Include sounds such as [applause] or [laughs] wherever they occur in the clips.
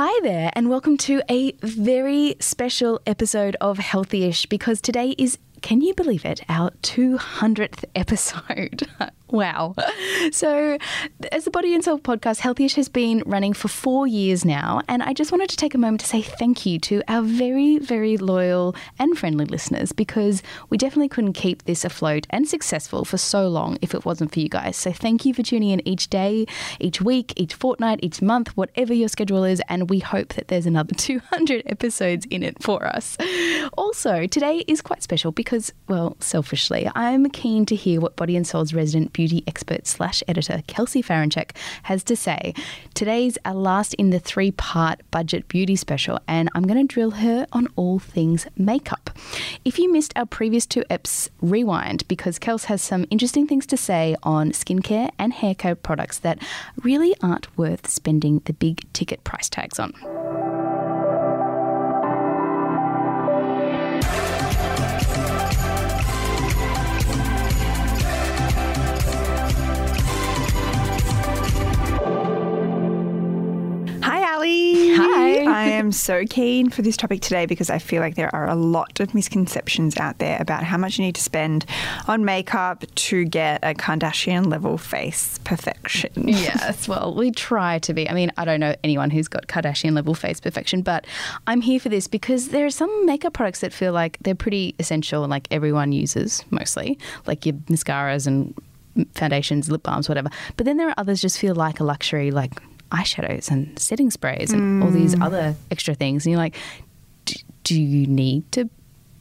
Hi there, and welcome to a very special episode of Healthyish because today is, can you believe it, our 200th episode. [laughs] Wow. So, as the Body and Soul podcast, Healthyish has been running for four years now. And I just wanted to take a moment to say thank you to our very, very loyal and friendly listeners because we definitely couldn't keep this afloat and successful for so long if it wasn't for you guys. So, thank you for tuning in each day, each week, each fortnight, each month, whatever your schedule is. And we hope that there's another [laughs] 200 episodes in it for us. Also, today is quite special because, well, selfishly, I'm keen to hear what Body and Soul's resident beauty expert slash editor Kelsey Farinchek has to say. Today's our last in the three part budget beauty special, and I'm going to drill her on all things makeup. If you missed our previous two eps, rewind because Kels has some interesting things to say on skincare and hair care products that really aren't worth spending the big ticket price tags on. Hi. I am so keen for this topic today because I feel like there are a lot of misconceptions out there about how much you need to spend on makeup to get a Kardashian level face perfection. yes, well, we try to be. I mean, I don't know anyone who's got Kardashian level face perfection, but I'm here for this because there are some makeup products that feel like they're pretty essential and like everyone uses mostly, like your mascaras and foundations, lip balms, whatever. But then there are others just feel like a luxury, like eyeshadows and setting sprays and all these mm. other extra things. And you're like, "D- do you need to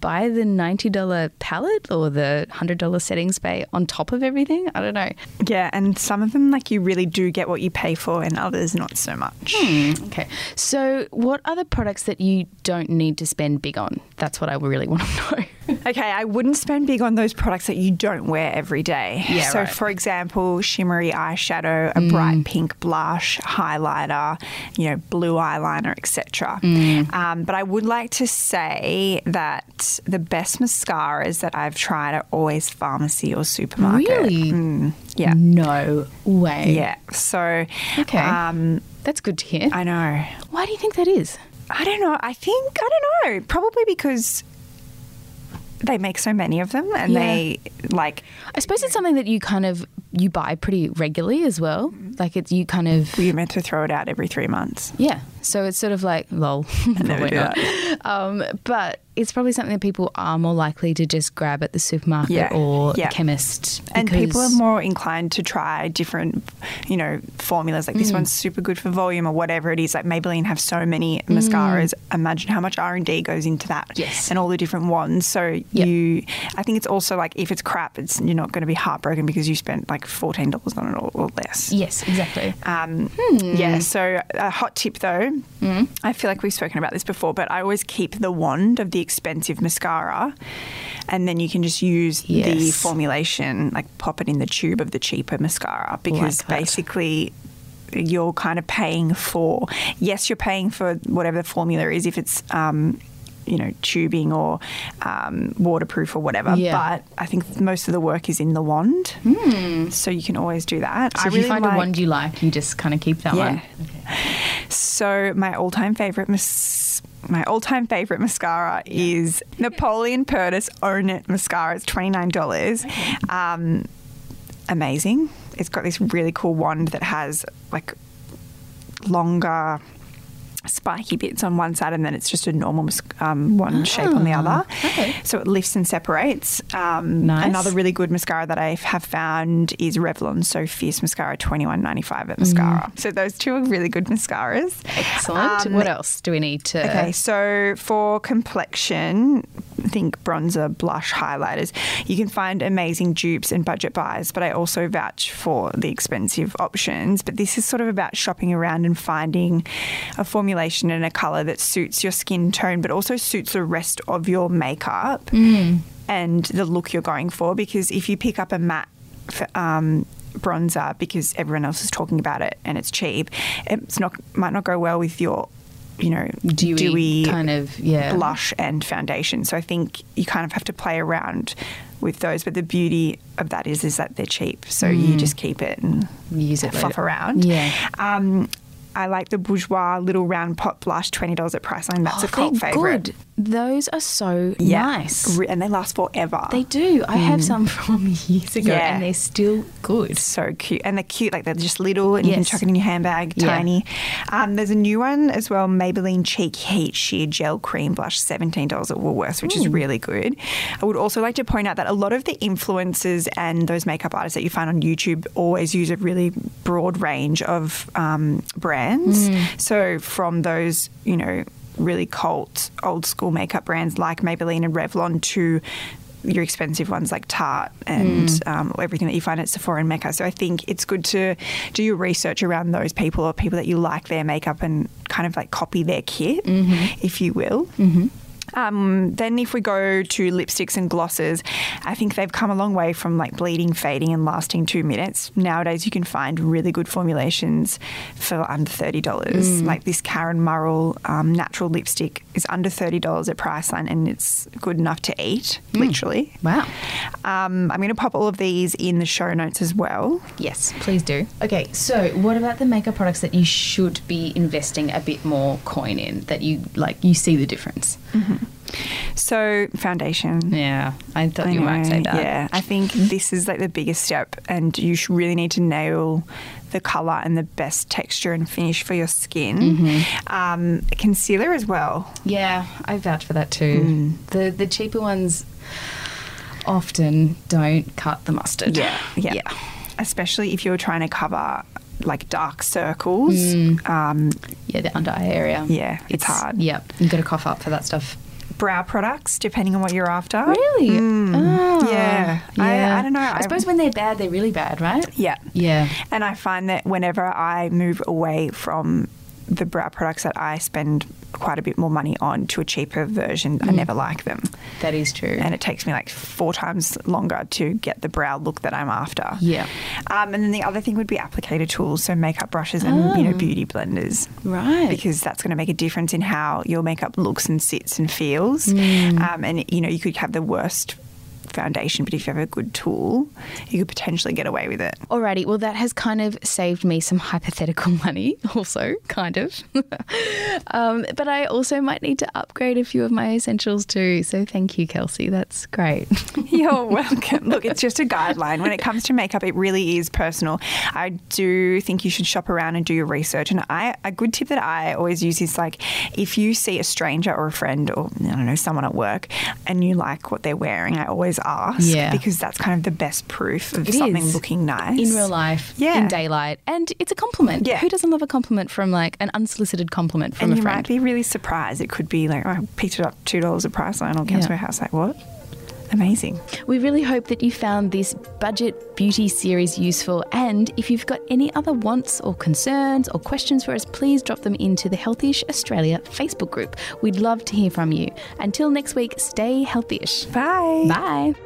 buy the $90 palette or the $100 setting spray on top of everything? I don't know. Yeah, and some of them, like, you really do get what you pay for, and others, not so much. Hmm, okay. So, what are the products that you don't need to spend big on? That's what I really want to [laughs] know. Okay, I wouldn't spend big on those products that you don't wear every day. Yeah, so, right. for example, shimmery eyeshadow, a bright pink blush, highlighter, you know, blue eyeliner, etc. Um, but I would like to say that the best mascaras that I've tried are always pharmacy or supermarket. Really? Mm, yeah. No way. Yeah. So, Okay. um, That's good to hear. I know. Why do you think that is? I don't know. I think I don't know. Probably because they make so many of them, and Yeah. they like I suppose it's something that you kind of you buy pretty regularly as well. Mm-hmm. Like it's you kind of you're meant to throw it out every three months. yeah. So it's sort of like lol. [laughs] [laughs] Probably not. Um, but it's probably something that people are more likely to just grab at the supermarket Yeah. or Yeah. the chemist. And people are more inclined to try different, you know, formulas. Like this Mm. one's super good for volume or whatever it is. Like Maybelline have so many mascaras. Imagine how much R and D goes into that. Mm. Yes. And all the different ones. So Yep. you, I think it's also like if it's crap, it's you're not going to be heartbroken because you spent like fourteen dollars on it or, or less. Yes, exactly. Um, Hmm. Yeah. So a hot tip though, I feel like we've spoken about this before, but I always keep the wand of the expensive mascara, and then you can just use the formulation, like pop it in the tube of the cheaper mascara, because Like basically. You're kind of paying for, yes, you're paying for whatever the formula is, if it's, um, you know, tubing or um, waterproof or whatever. Yeah. But I think most of the work is in the wand. So you can always do that. So I if really you find like- a wand you like, you just kind of keep that Yeah. one. So my all-time favorite mas- my all-time favorite mascara is Napoleon Perdis Own It mascara. It's twenty nine dollars. Um, amazing. It's got this really cool wand that has like longer spiky bits on one side and then it's just a normal um, one shape on the other. okay. So it lifts and separates. Um, Nice. Another really good mascara that I have found is Revlon So Fierce Mascara, twenty one ninety five at mascara. So those two are really good mascaras. Excellent. Um, what else do we need to? Okay, so for complexion, think bronzer, blush, highlighters. You can find amazing dupes and budget buys, but I also vouch for the expensive options. But this is sort of about shopping around and finding a formulation and a color that suits your skin tone, but also suits the rest of your makeup and the look you're going for. Because if you pick up a matte um, bronzer because everyone else is talking about it and it's cheap, it's not might not go well with your you know Dewy kind of- yeah. blush and foundation. So I think you kind of have to play around with those. But the beauty of that is is that they're cheap, so you just keep it and Use it fluff later. around. Yeah. Um, I like the Bourjois little round pot blush, twenty dollars at Priceline. That's Oh, a cult they're favorite. good. Those are so Yeah, nice. And they last forever. They do. I have some [laughs] from years ago, Yeah. and they're still good. so cute and they're cute like they're just little and you can chuck it in your handbag Yeah. tiny um, there's a new one as well maybelline cheek heat sheer gel cream blush $17 at woolworths which is really good i would also like to point out that a lot of the influencers and those makeup artists that you find on youtube always use a really broad range of um, brands Hmm. so from those you know really cult old school makeup brands like maybelline and revlon to your expensive ones like Tarte and hmm. um, everything that you find at Sephora and Mecca. So I think it's good to do your research around those people or people that you like their makeup and kind of like copy their kit, mm-hmm. if you will. Mm-hmm. Um, then if we go to lipsticks and glosses, I think they've come a long way from like bleeding, fading, and lasting two minutes. Nowadays, you can find really good formulations for under thirty dollars. Like this Karen Murrell um, natural lipstick is under thirty dollars at Priceline, and it's good enough to eat, literally. Wow. Um, I'm going to pop all of these in the show notes as well. Yes, please do. Okay, so what about the makeup products that you should be investing a bit more coin in that you like you see the difference? So foundation. Yeah, I thought I you might say that. Yeah, I think this is like the biggest step, and you really need to nail the color and the best texture and finish for your skin. Mm-hmm. Um, concealer as well. Yeah, I vouch for that too. Mm. The the cheaper ones often don't cut the mustard. yeah, yeah. Especially if you're trying to cover like dark circles. Mm. Um, Yeah, the under eye area. Yeah, it's hard. Yep, you got to cough up for that stuff. brow products, depending on what you're after. Really? Oh. Yeah. I- I don't know. I I- suppose when they're bad, they're really bad, right? Yeah. Yeah. And I find that whenever I move away from the brow products that I spend quite a bit more money on to a cheaper version, I never like them. That is true. And it takes me like four times longer to get the brow look that I'm after. Yeah. Um, and then the other thing would be applicator tools, so makeup brushes and you know beauty blenders. Right. Because that's going to make a difference in how your makeup looks and sits and feels. Mm. Um, and you know you could have the worst foundation, but if you have a good tool, you could potentially get away with it. Alrighty, well, that has kind of saved me some hypothetical [laughs] money, also, kind of. [laughs] um, but I also might need to upgrade a few of my essentials too. So thank you, Kelsey. That's great. [laughs] You're welcome. Look, it's just a guideline. When it comes to makeup, it really is personal. I do think you should shop around and do your research. And I, a good tip that I always use is like, if you see a stranger or a friend or I don't know someone at work, and you like what they're wearing, I always ask Yeah. because that's kind of the best proof of It something is. looking nice In real life, Yeah. in daylight. And it's a compliment. Yeah. Who doesn't love a compliment from like an unsolicited compliment from And a friend? you might be really surprised. It could be like, oh, I picked it up two dollars a Priceline or Council Yeah. House. Like what? Amazing. We really hope that you found this budget beauty series useful. And if you've got any other wants or concerns or questions for us, please drop them into the Healthyish Australia Facebook group. We'd love to hear from you. Until next week, stay healthyish. Bye. Bye.